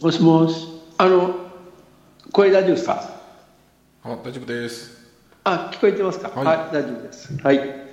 もしもし。あの、声大丈夫ですか？あ、大丈夫です。あ、聞こえてますか？はい大丈夫です。はい。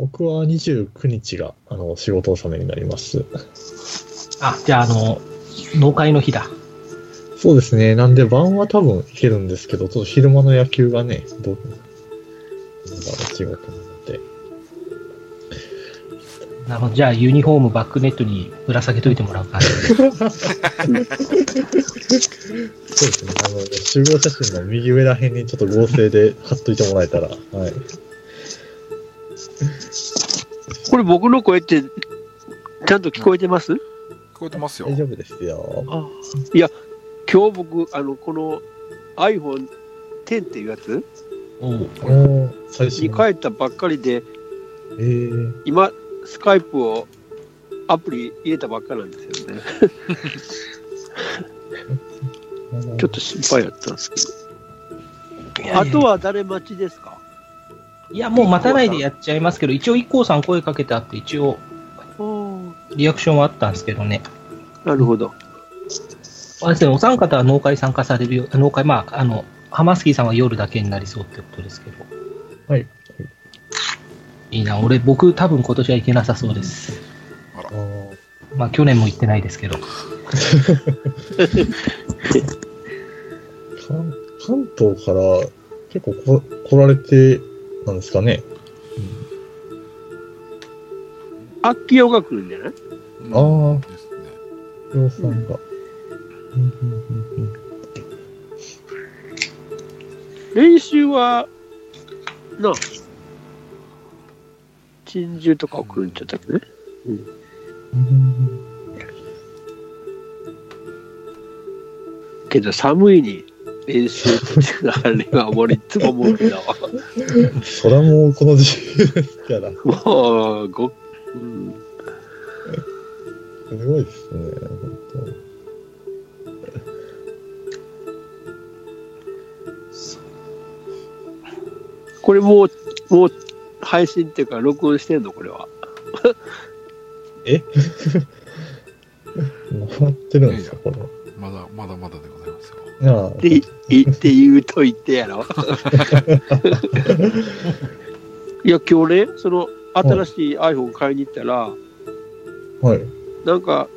僕は29日が、あの、仕事納めになります。あ、じゃあ、あの、農会の日だ。そうですね。なんで晩は多分行けるんですけど、ちょっと昼間の野球がね、どう、仕事なので。なるほど。じゃあ、ユニフォームバックネットにぶら下げといてもらうか。そうですね。あの、集合写真の右上ら辺にちょっと合成で貼っといてもらえたら、はい。これ僕の声って、ちゃんと聞こえてます？聞こえてますよ。大丈夫ですよ。あいや、今日僕、あの、この iPhone X っていうやつ？おうおー最新にの。変えたばっかりで、えー、今、スカイプをアプリ入れたばっかなんですよね。ちょっと心配やったんですけど。あとは誰待ちですか？いや、もう待たないでやっちゃいますけど、一応、一 k さん声かけてあって、一応、リアクションはあったんですけどね。なるほど。あれですね、お三方は農会参加されるよ、農会、まあ、あの、ハマスキーさんは夜だけになりそうってことですけど。はい。いいな、俺、僕、多分今年は行けなさそうです。あーまあ、去年も行ってないですけど。関関東から結構こ来られてなんですかね。秋代が来るんじゃない？うんああですね。りょうさん。が。うん。うん。うん。うん。練習は、なあ、珍獣とかを来るん。ちゃったっけね。うん。けど寒いに練習ってあれは俺いつも思うんだわ。それはもうこの時期ですから。もう、ご、うん、すごいですね、本これもう、もう配信っていうか録音してんのこれは。当。え？回ってるんですか、これ。まだまだまだでございますよ。ああって言って言うと言ってやろ。いや、今日ね、その新しい iPhone 買いに行ったら、はい。なんか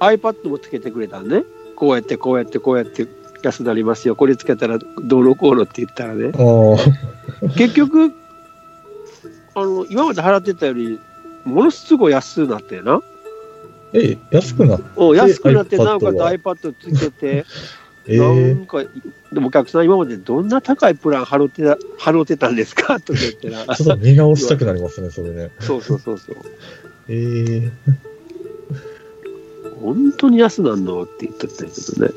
iPad もつけてくれたんね。こうやってこうやってこうやって安くなりますよ。これつけたらどうのこうのって言ったらね。結局、あの、今まで払ってたより、ものすごい安くなってな。え、安くなっお安くなって、なおかつは iPad つけて、えなえんか、でもお客さん今までどんな高いプラン払ってた、払ってたんですか？とか言ってな。ちょっと見直したくなりますね、それね。そうそうそうそう。ええ本当に安なんの？って言ってたけどね。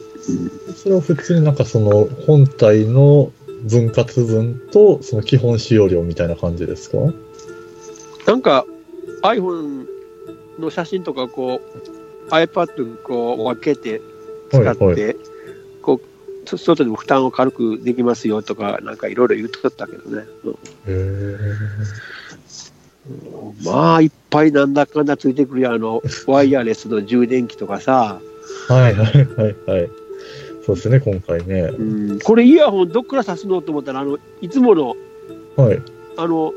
それは普通になんかその本体の分割分とその基本使用量みたいな感じですか？なんか iPhone の写真とかこう iPad にこう分けて使って、はいはいそ外でも負担を軽くできますよとかなんかいろいろ言っとったけどね、うん。へえまあいっぱいなんだかんだついてくるよ。あの ワイヤレスの充電器とかさ、はいはいはいはい。そうですね、今回ね。うん、これイヤホンどっから挿すの？と思ったらあのいつものはい。あの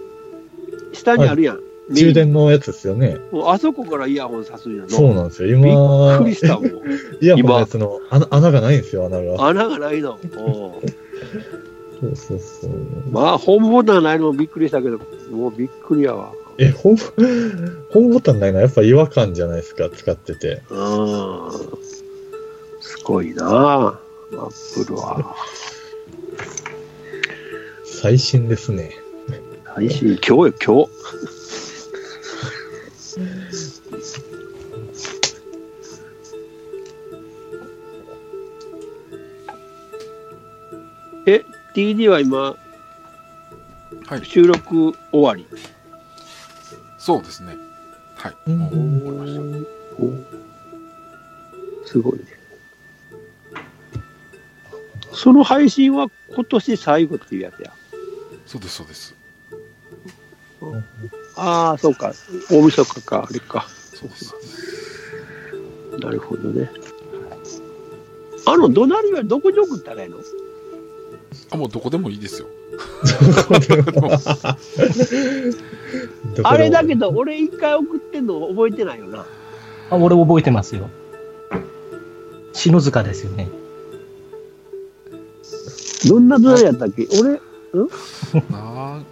下にあるやん、充電のやつですよね。もうあそこからイヤホンさすんやの。そうなんですよ。びっ今く、りしたもん。イヤホンのやつの穴穴がないんですよ、穴が。穴がないの。うんそうそうそう。まあ、ホームボタンないのもびっくりしたけど、もうびっくりやわ。え、ホーム、ホームボタンないのはやっぱ違和感じゃないですか、使ってて。うん。すごいなアップルは。最新ですね。配信、今日よ、今日。え、TD は今、はい。収録終わり？そうですね。はい。うんもう終わりました。すごいね。その配信は今年最後っていうやつや。そうです、そうです。ああ、そうか。大晦日か、あれか。そう。そうなるほどね。あの、怒鳴りはどこに送ったらいいの？あ、もうどこでもいいですよ。あれだけど、俺一回送ってんの覚えてないよな。あ俺覚えてますよ。篠塚ですよね。どんな怒鳴りやったっけ？俺、なん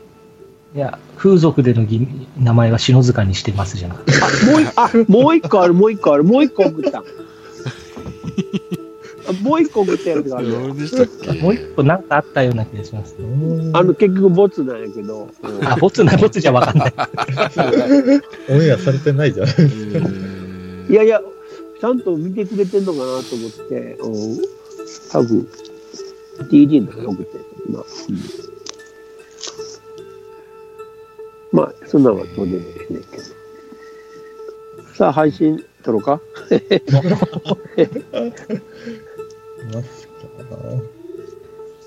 いや、風俗でのぎ名前は篠塚にしてますじゃなくて。あ、もう一あ、もう一個ある、もう一個ある、もう一個送ったもう一個送ったやつがあるもう一個なんかあったような気がします。あの、結局ボツなんやけど。うんあ、ボツな、ボツじゃわかんない。オンエアされてないじゃないやいや、ちゃんと見てくれてんのかなと思って、うん、多分 TD のとこに送ってんだな。うんまあ、そんなのはどうでもいいねんけど。さあ、配信撮ろうか？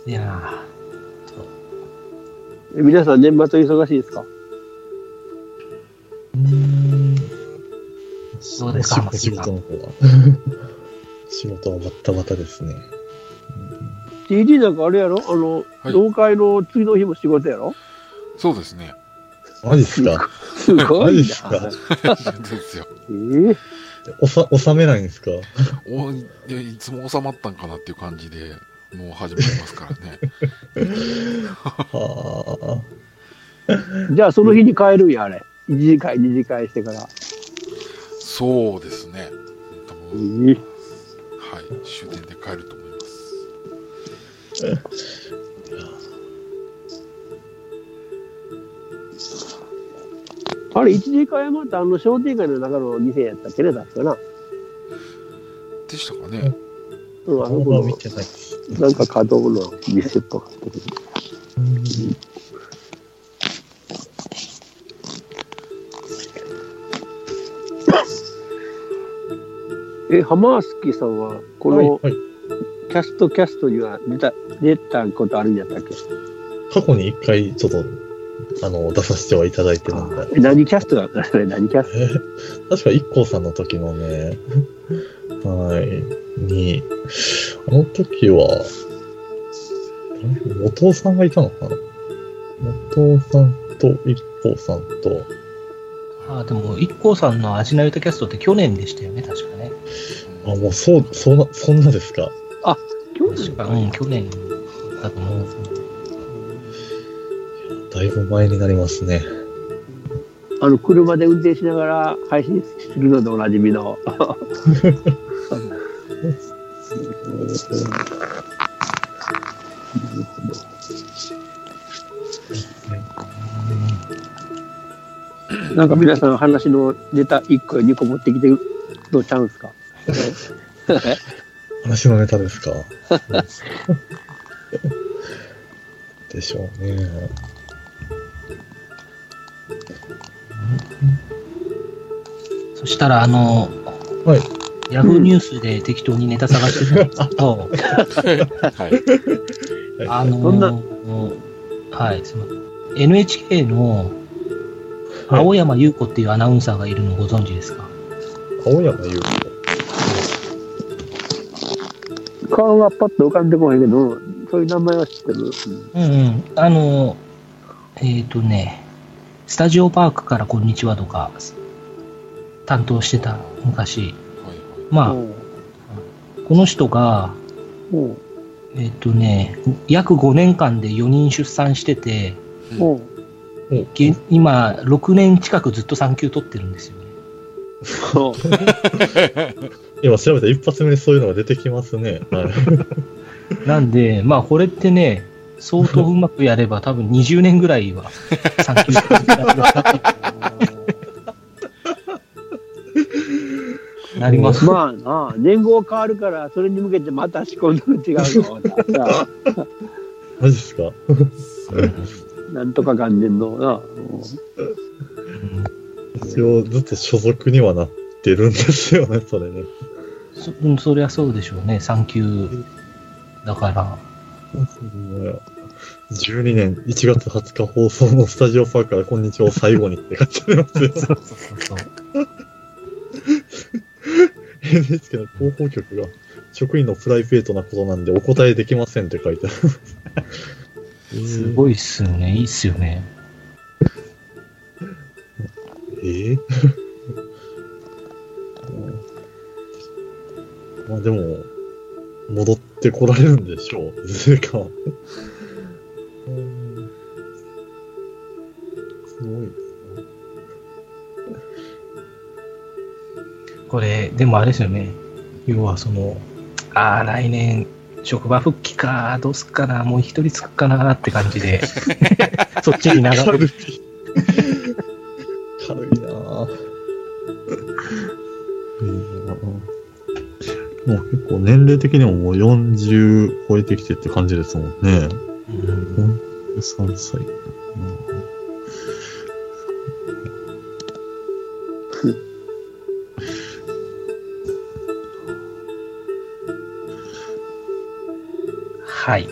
いやえ皆さん年末忙しいですか？うーん。どうですか仕事の方は。仕事はバッタバタですね。?TD なんかあれやろ？あの、はい同会の次の日も仕事やろ？そうですね。マジっすか？すごいマジっすか？な。そうですよ。え？ーおさ、収めないんですか？おいやいつも収まったんかなっていう感じで、もう始めてますからね。はじゃあ、その日に帰るんや、あれ。1次会、2次会してから。そうですね。多え分、ーはい。終点で帰ると思います。あれ、1次会はまたあの商店街の中の店やったっけね、確かな。でしたかね。うん、あ。の僕は見、てない。なんか稼働の店とか。え、浜月さんは、このはいはい。キャストキャストには出た、出たことあるんやったっけ？過去に一回ちょっと、あの、出させてはいただいてるんで。え何キャストだ？ったそれ何キャスト？え？確か IKKO さんの時のね、はい、に、あの時は、元尾さんがいたのかな？元尾さんと IKKO さんと、あ、でも、IKKO さんの味のゆたキャストって去年でしたよね、確かね。あ、もうそう、そんな、そんなですか？去年？確か、うん、去年だと思うんですけど。だいぶ前になりますね。あの、車で運転しながら配信するのでおなじみの。なんか皆さん話のネタ1個や2個持ってきてるのちゃうんすか？話のネタですか？でしょうね。そしたら、あの、はい。ヤフーニュースで適当にネタ探してたんですけど、はい。あのそんな？はい、すみません。NHK の青山優子っていうアナウンサーがいるのご存知ですか、青山優顔はパッと浮かんでこないけど、そういう名前は知ってる。うんうんうん。あの、えっ、とね、スタジオパークからこんにちはとか、担当してた昔。はいはい。まあ、うんこの人が、うんえっ、とね、約5年間で4人出産してて、今、6年近くずっと産休取ってるんですよね。そう 今調べたら一発目にそういうのが出てきますね。はい。なんで、まあ、これってね、相当うまくやれば、多分20年ぐらいは産休取ってなります。まあな、年号変わるから、それに向けてまた仕込んでも違うの。さマジっすか？なんとか元年のな。うん一応ずっと所属にはなってるんですよね、それね。そうんそりゃそうでしょうね、産休だから。12年1月20日放送のスタジオパークからこんにちはを最後にって書いてありますよ。そうそうそう。NHK の広報局が職員のプライベートなことなんでお答えできませんって書いてある。すごいっすよね、いいっすよね。えー？まあでも、戻ってこられるんでしょう、いずれかこれ、でもあれですよね。要はその、ああ、来年、職場復帰か、どうすっかな、もう一人つくかなって感じで、そっちに流れる。軽い。なぁ。いいなぁもう結構年齢的にももう40超えてきてって感じですもんね。うん3歳。はい。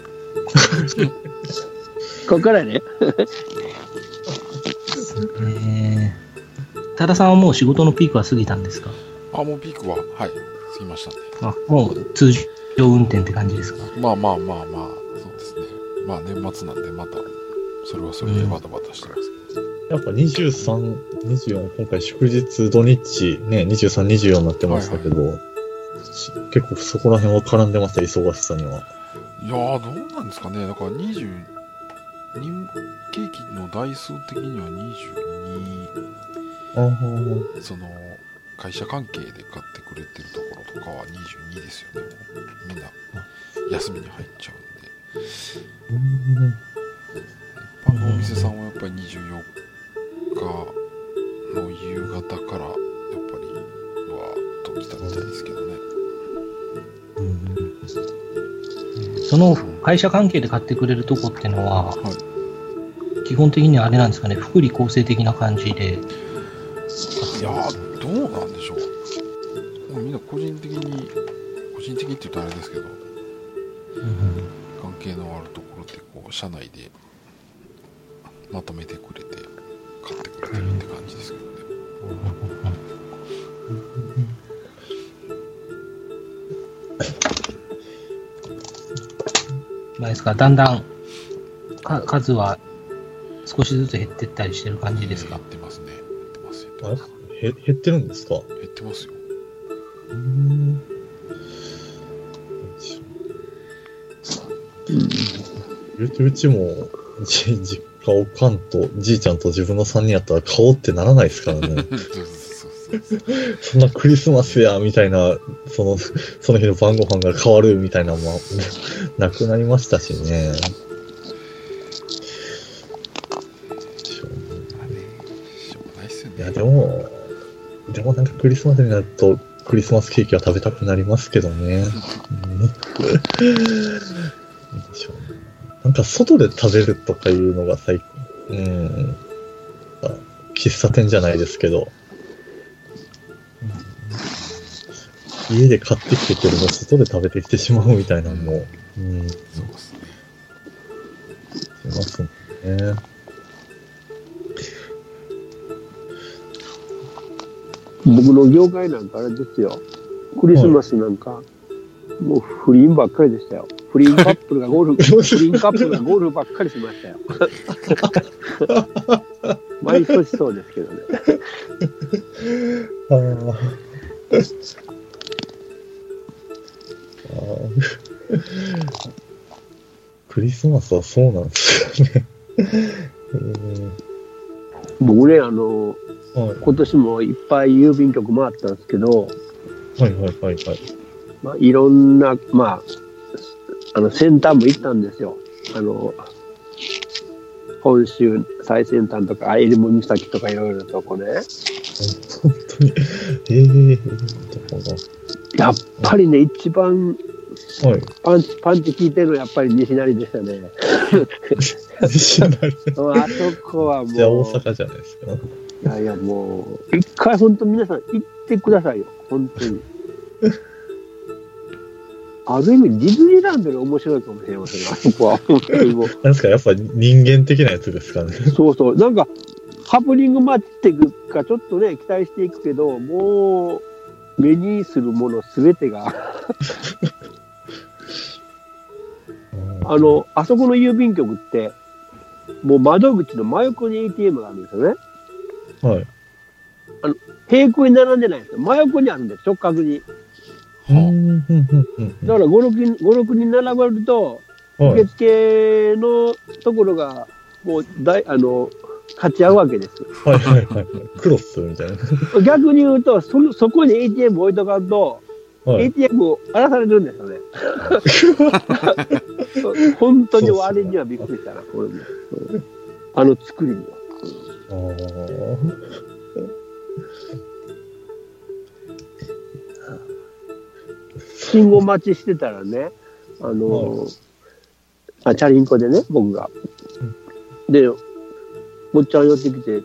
ここからね。えー、多田さんはもう仕事のピークは過ぎたんですか？あ、もうピークは、はい、過ぎましたね。あもう通常運転って感じですか？まあまあまあまあ、そうですね。まあ年末なんで、また、それはそれでバタバタしてますけど。やっぱ23、24、今回祝日、土日、ね、23、24になってましたけど、し結構そこら辺は絡んでました、忙しさには。いやー、どうなんですかね。だから20、人ケーキの台数的には22、ああ、その、会社関係で買ってくれてるところとかは22ですよね。みんな休みに入っちゃうんで。一般のお店さんはやっぱり24日の夕方から、やっぱり、わーっと来たみたいですけどね。その会社関係で買ってくれるとこってのは、はい。基本的にはあれなんですかね、福利厚生的な感じで。いやー、どうなんでしょう。もうみんな個人的に、個人的って言うとあれですけど、関係のあるところで、こう、社内でまとめてくれて、買ってくれてるって感じですけどね。まあですか、だんだんか数は少しずつ減ってったりしてる感じですか？減っ。てますね。減ってます、減減ってるんですか？減ってますよ。うん。言うてうちも、じ実家おかんとじいちゃんと自分の3人やったら顔ってならないですからね。そんなクリスマスや、みたいな、その、その日の晩ご飯が変わるみたいなのも、なくなりましたしね。いや、でも、でもなんかクリスマスになると、クリスマスケーキは食べたくなりますけどね。うん、なんか外で食べるとかいうのが最近、うん、あ喫茶店じゃないですけど、家で買ってきてくるの外で食べてきてしまうみたいなのも、うん、しそうですね。ますね。僕の業界なんかあれですよ。クリスマスなんか、もう不倫ばっかりでしたよ。不倫カップルがゴルフ、不倫カップルがゴルフばっかりしましたよ。毎年そうですけどね。あ クリスマスはそうなんですよね。僕ね、あの、えーはい今年もいっぱい郵便局回ったんですけど、はいはいはいはい。まあ、いろんな、まあ、あの、先端も行ったんですよ。あの、本州最先端とか、エルム岬とかいろいろとこね。本当に。ええー、やっぱりね、一番。はい。パンチ、パンチ効いてるのはやっぱり西成でしたね。西成。あそこはもう。じゃあ大阪じゃないですか。いやいや、もう、一回本当皆さん行ってくださいよ。本当に。ある意味、ディズニーランドより面白いかもしれませんあそこは。本当にもう。なんですか、やっぱ人間的なやつですかね。そうそう。なんか、ハプニング待っていくか、ちょっとね、期待していくけど、もう、目にするものすべてが、あの、あそこの郵便局って、もう窓口の真横に ATM があるんですよね。はい。平行に並んでないんですよ。真横にあるんです、直角に。だから5、6人、5、6人並ばれると、はい受。付のところが、もう、だい、あの、勝ち合うわけです。はい、はい、はい。クロスみたいな。逆に言うと、その、そこに ATM 置いとかんと、はい。ATM を荒らされるんですよね。本当に割にはびっくりしたな、これも。うんあの作りには。信号待ちしてたらね、あの、あ、チャリンコでね、僕が。で、もっちゃん寄ってきて、ち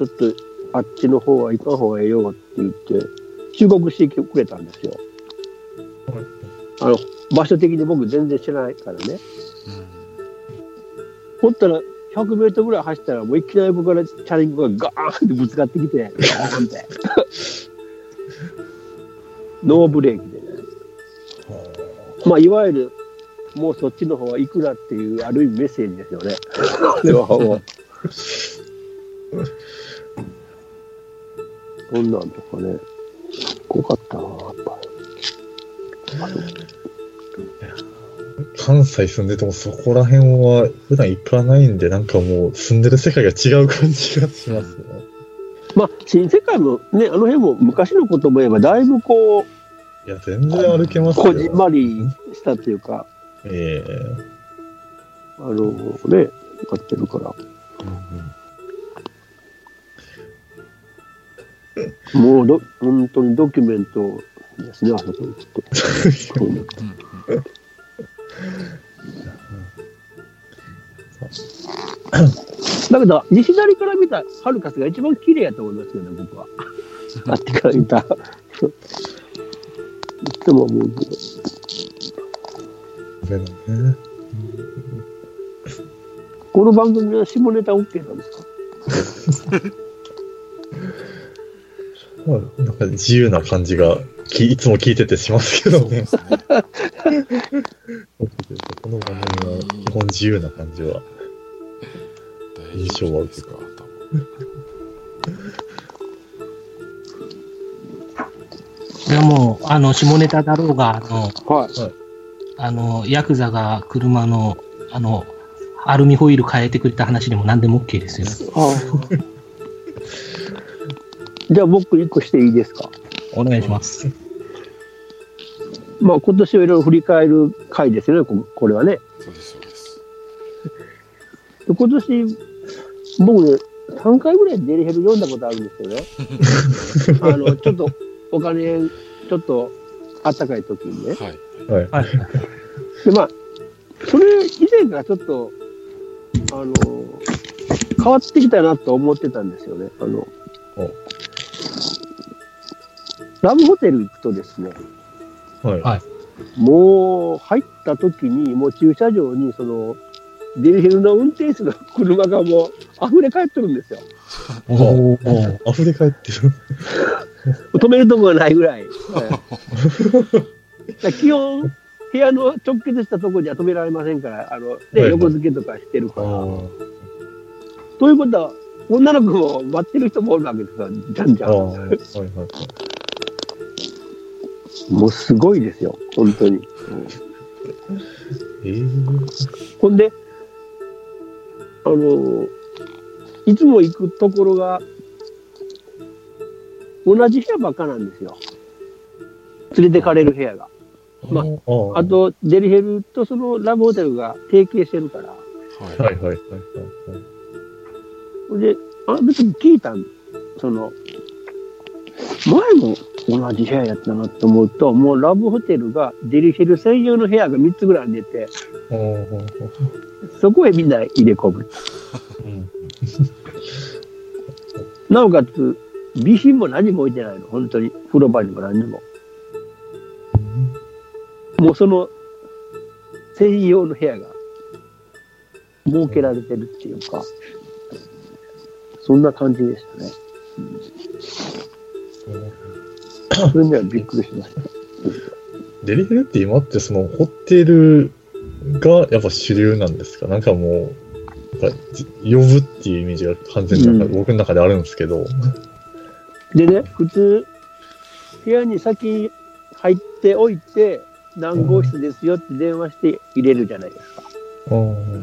ょっとあっちの方は行かん方がええよって言って、忠告してくれたんですよ。はいあの、場所的に僕全然知らないからね。うんほったら、100メートルぐらい走ったら、もういきなり僕からチャリンコがガーンってぶつかってきて、ガーンって。ノーブレーキでね。まあ、いわゆる、もうそっちの方は行くなっていう、ある意味メッセージですよね。これはもう。こんなんとかね、怖かったな、やっぱ関西住んでてもそこら辺は普段行かないんで、なんかもう住んでる世界が違う感じがしますね。まあ、新世界もね、あの辺も昔のことも言えば、だいぶこう、いや、全然歩けますよ。こじんまりしたっていうか、ええあのね、やってるから。もうど、本当にドキュメントですね、あそ こに行くと。だけど、西成から見たハルカスが一番綺麗やと思いますよね、僕は。あっちから見た。いつも思うけど。ね。この番組は下ネタ OK なんですか？まあなんか自由な感じがきいつも聞いててしますけどね。この番組は基本自由な感じは。大丈夫ですか多分いやもう、あの、下ネタだろうが、あの、はい。あの、ヤクザが車の、あの、アルミホイル変えてくれた話でも何でも OK ですよ。あじゃあ僕一個していいですか？お願いします。まあ今年をいろいろ振り返る回ですよね、ここれはね。そうです、そうです。で今年、僕ね、3回ぐらいデリヘル読んだことあるんですよね。あの、ちょっとお金、ちょっとあったかい時にね。はい。はい。はい。で、まあ、それ以前からちょっと、あの、変わってきたなと思ってたんですよね。あのお、ラブホテル行くとですね、はい。はいもう入った時に、もう駐車場に、その、デリヘルの運転手の車がもう溢れ返ってるんですよ。おー溢れ返ってる。止めるとこがないぐらい。ら基本、部屋の直結したところには止められませんから、あの、ね横付けとかしてるから。あということは、女の子も待ってる人もおるわけですよ、じゃんじゃああ、ん。はいはい。もうすごいですよ、本当に。うんええほんで、あの、いつも行くところが、同じ部屋ばっかなんですよ。連れてかれる部屋が。まあああ、と、デリヘルとそのラブホテルが提携してるから。はいはいはいはいはい。ほんで、あの時に聞いたんその、前も同じ部屋やったなと思うと、もうラブホテルがデリヘル専用の部屋が3つぐらい出て、そこへみんな入れ込む。うんなおかつ、備品も何も置いてないの、本当に。風呂場にも何にも。もうその、専用の部屋が、設けられてるっていうか、そんな感じでしたね。それにはびっくりしました。デリヘルって今ってそのホテルがやっぱ主流なんですか？なんかもう、呼ぶっていうイメージが完全になんかうん。僕の中であるんですけど、でね、普通、部屋に先入っておいて、何号室ですよって電話して入れるじゃないですか。あー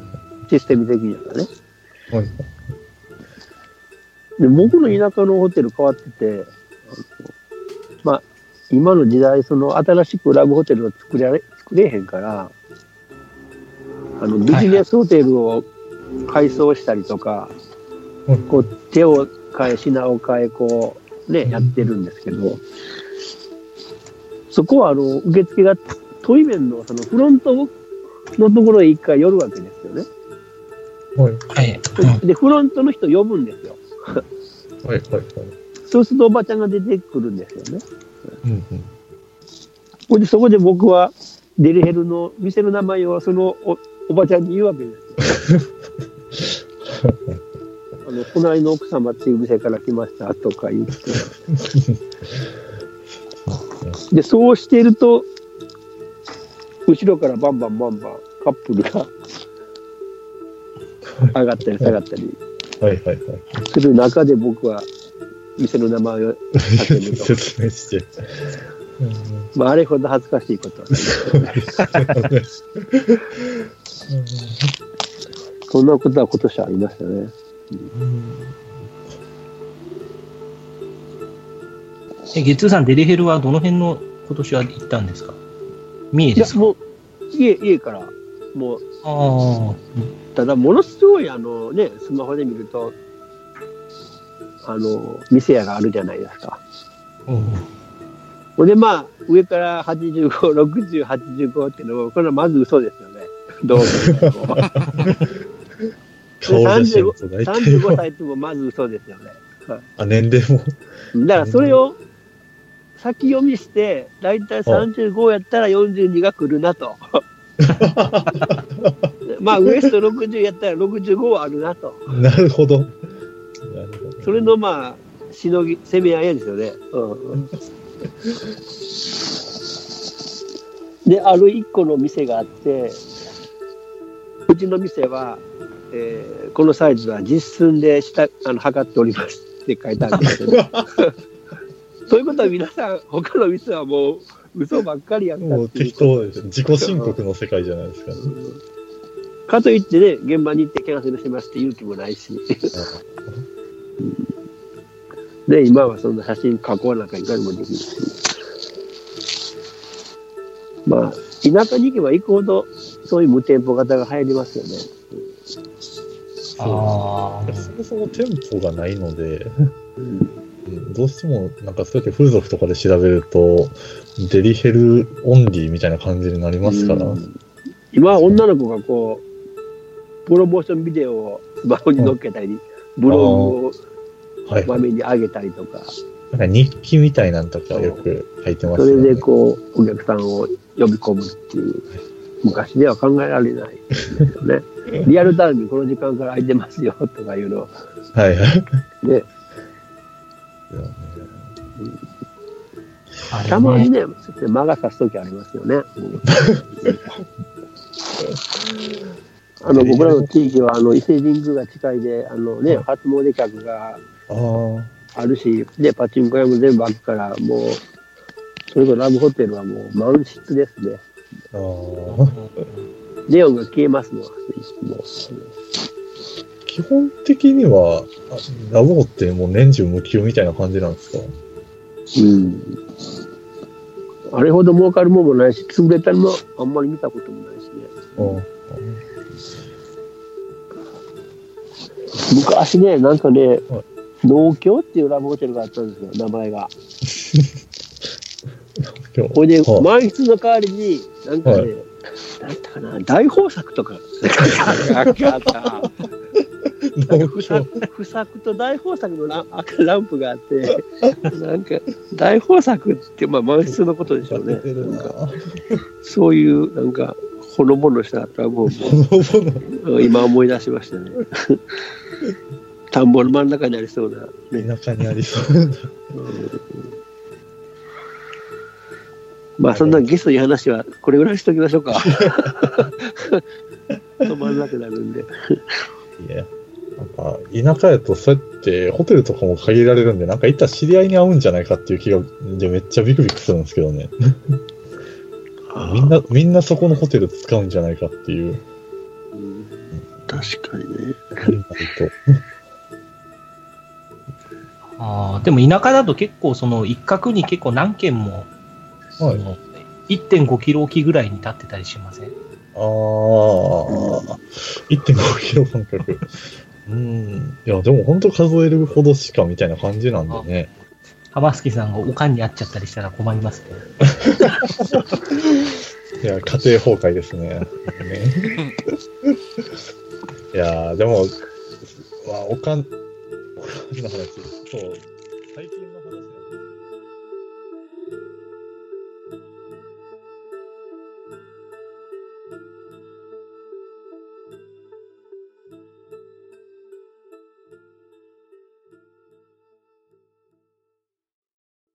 システム的にはね。はいで、僕の田舎のホテル変わってて、まあ、今の時代、その新しくラブホテルを作れ作れへんから、あの、ビジネスホテルを改装したりとか、はいこう、手を変え、品を変え、こう、ね、やってるんですけど、そこは、あの、受付がトイメンの、そのフロントのところへ一回寄るわけですよね。はいはい。で、フロントの人呼ぶんですよ。はいはいはい。そうするとおばちゃんが出てくるんですよね。うんうんほんで、そこで僕はデリヘルの店の名前をそのおおばちゃんに言うわけですよ。あの、隣の奥様っていう店から来ましたとか言って。で、そうしていると、後ろからバンバンバンバンカップルが上がったり下がったり。する中で僕は店の名前を叫ぶと。説明して。うんまあ、あれほど恥ずかしいことはない。そんなことは今年はありましたね。え、ゲッツーさん、デリヘルはどの辺の今年は行ったんですか？三重いです、か？家、家から、もう、あただ、ものすごい、あのね、スマホで見ると、あの、店屋があるじゃないですか。あ。うんほんで、まあ、上から85、60、85っていうのは、これはまず嘘ですよね。どうも。顔写真と大体35歳ってもまず嘘ですよね。あ、年齢も？だからそれを先読みして、だいたい35やったら42が来るなと。まあ、ウエスト60やったら65はあるなと。なるほど。なるほど。それのまあ、しのぎ、攻め合いですよね。うん、で、ある一個の店があって、うちの店は、えーこのサイズは実寸で下あの測っておりますって書いてあるんですけど、そういうことは皆さん、他の店はもう嘘ばっかりやったもうっていう適当です。自己申告の世界じゃないですか。かといってね、現場に行ってキャンセルしますって勇気もないし。で、今はそんな写真加工なんかいかにもできるし。まあ、田舎に行けば行くほど、そういう無店舗型が流行りますよね。ああ。そもそも店舗がないので、うんうんどうしても、なんかそうやって風俗とかで調べると、デリヘルオンリーみたいな感じになりますから。うん今は女の子がこう、プロモーションビデオをスマホに載っけたり、ブログをはい。画面に上げたりとか、なんか日記みたいなんとかよく書いてますそれ。でこう、お客さんを呼び込むっていう、昔では考えられないですよね。リアルタイムにこの時間から空いてますよとかいうのを、はいはい。ね、たまにね。ね、間が差すときありますよね。うんあの、僕らの地域は、あの、伊勢神宮が近いで、あのね、はい初詣客がああ。あるし、で、パチンコ屋も全部開くから、もう、それこそラブホテルはもう満室ですね。ああ。ネオンが消えますもん、もう。基本的には、あラボってもう年中無休みたいな感じなんですかうん。あれほど儲かるもんもないし、潰れたのもあんまり見たこともないしね。あ昔ね、なんかねはい、農協っていうラブホテルがあったんですよ、名前が。これで、満室の代わりに、なんかね、はいなんだったかな、大豊作とか、不作不作と大豊作のラ赤ランプがあって、なんか大豊作って、まあ、満室のことでしょうね。そういう、なんか、ほのぼのしたラブホほの今思い出しました ね。田んぼの真ん中にありそうな、ね。ぼの田舎にありそうな。まあそんなゲストに話はこれぐらいにしときましょうか。止まんなくなるんで。いや、なんか、田舎やとそうやってホテルとかも限られるんで、なんかいったら知り合いに会うんじゃないかっていう気が、でめっちゃビクビクするんですけどね。みんな、みんなそこのホテル使うんじゃないかっていう。うん確かにね。あーでも田舎だと結構その一角に結構何軒も、そはい。の1.5キロ置きぐらいに立ってたりしません？ああ、1.5キロ間隔。うん。いや、でも本当数えるほどしかみたいな感じなんでね。浜月さんがおかんに会っちゃったりしたら困りますね。いや、家庭崩壊ですね。ね いやー、でも、まあ、おかん、おかんの話、そう、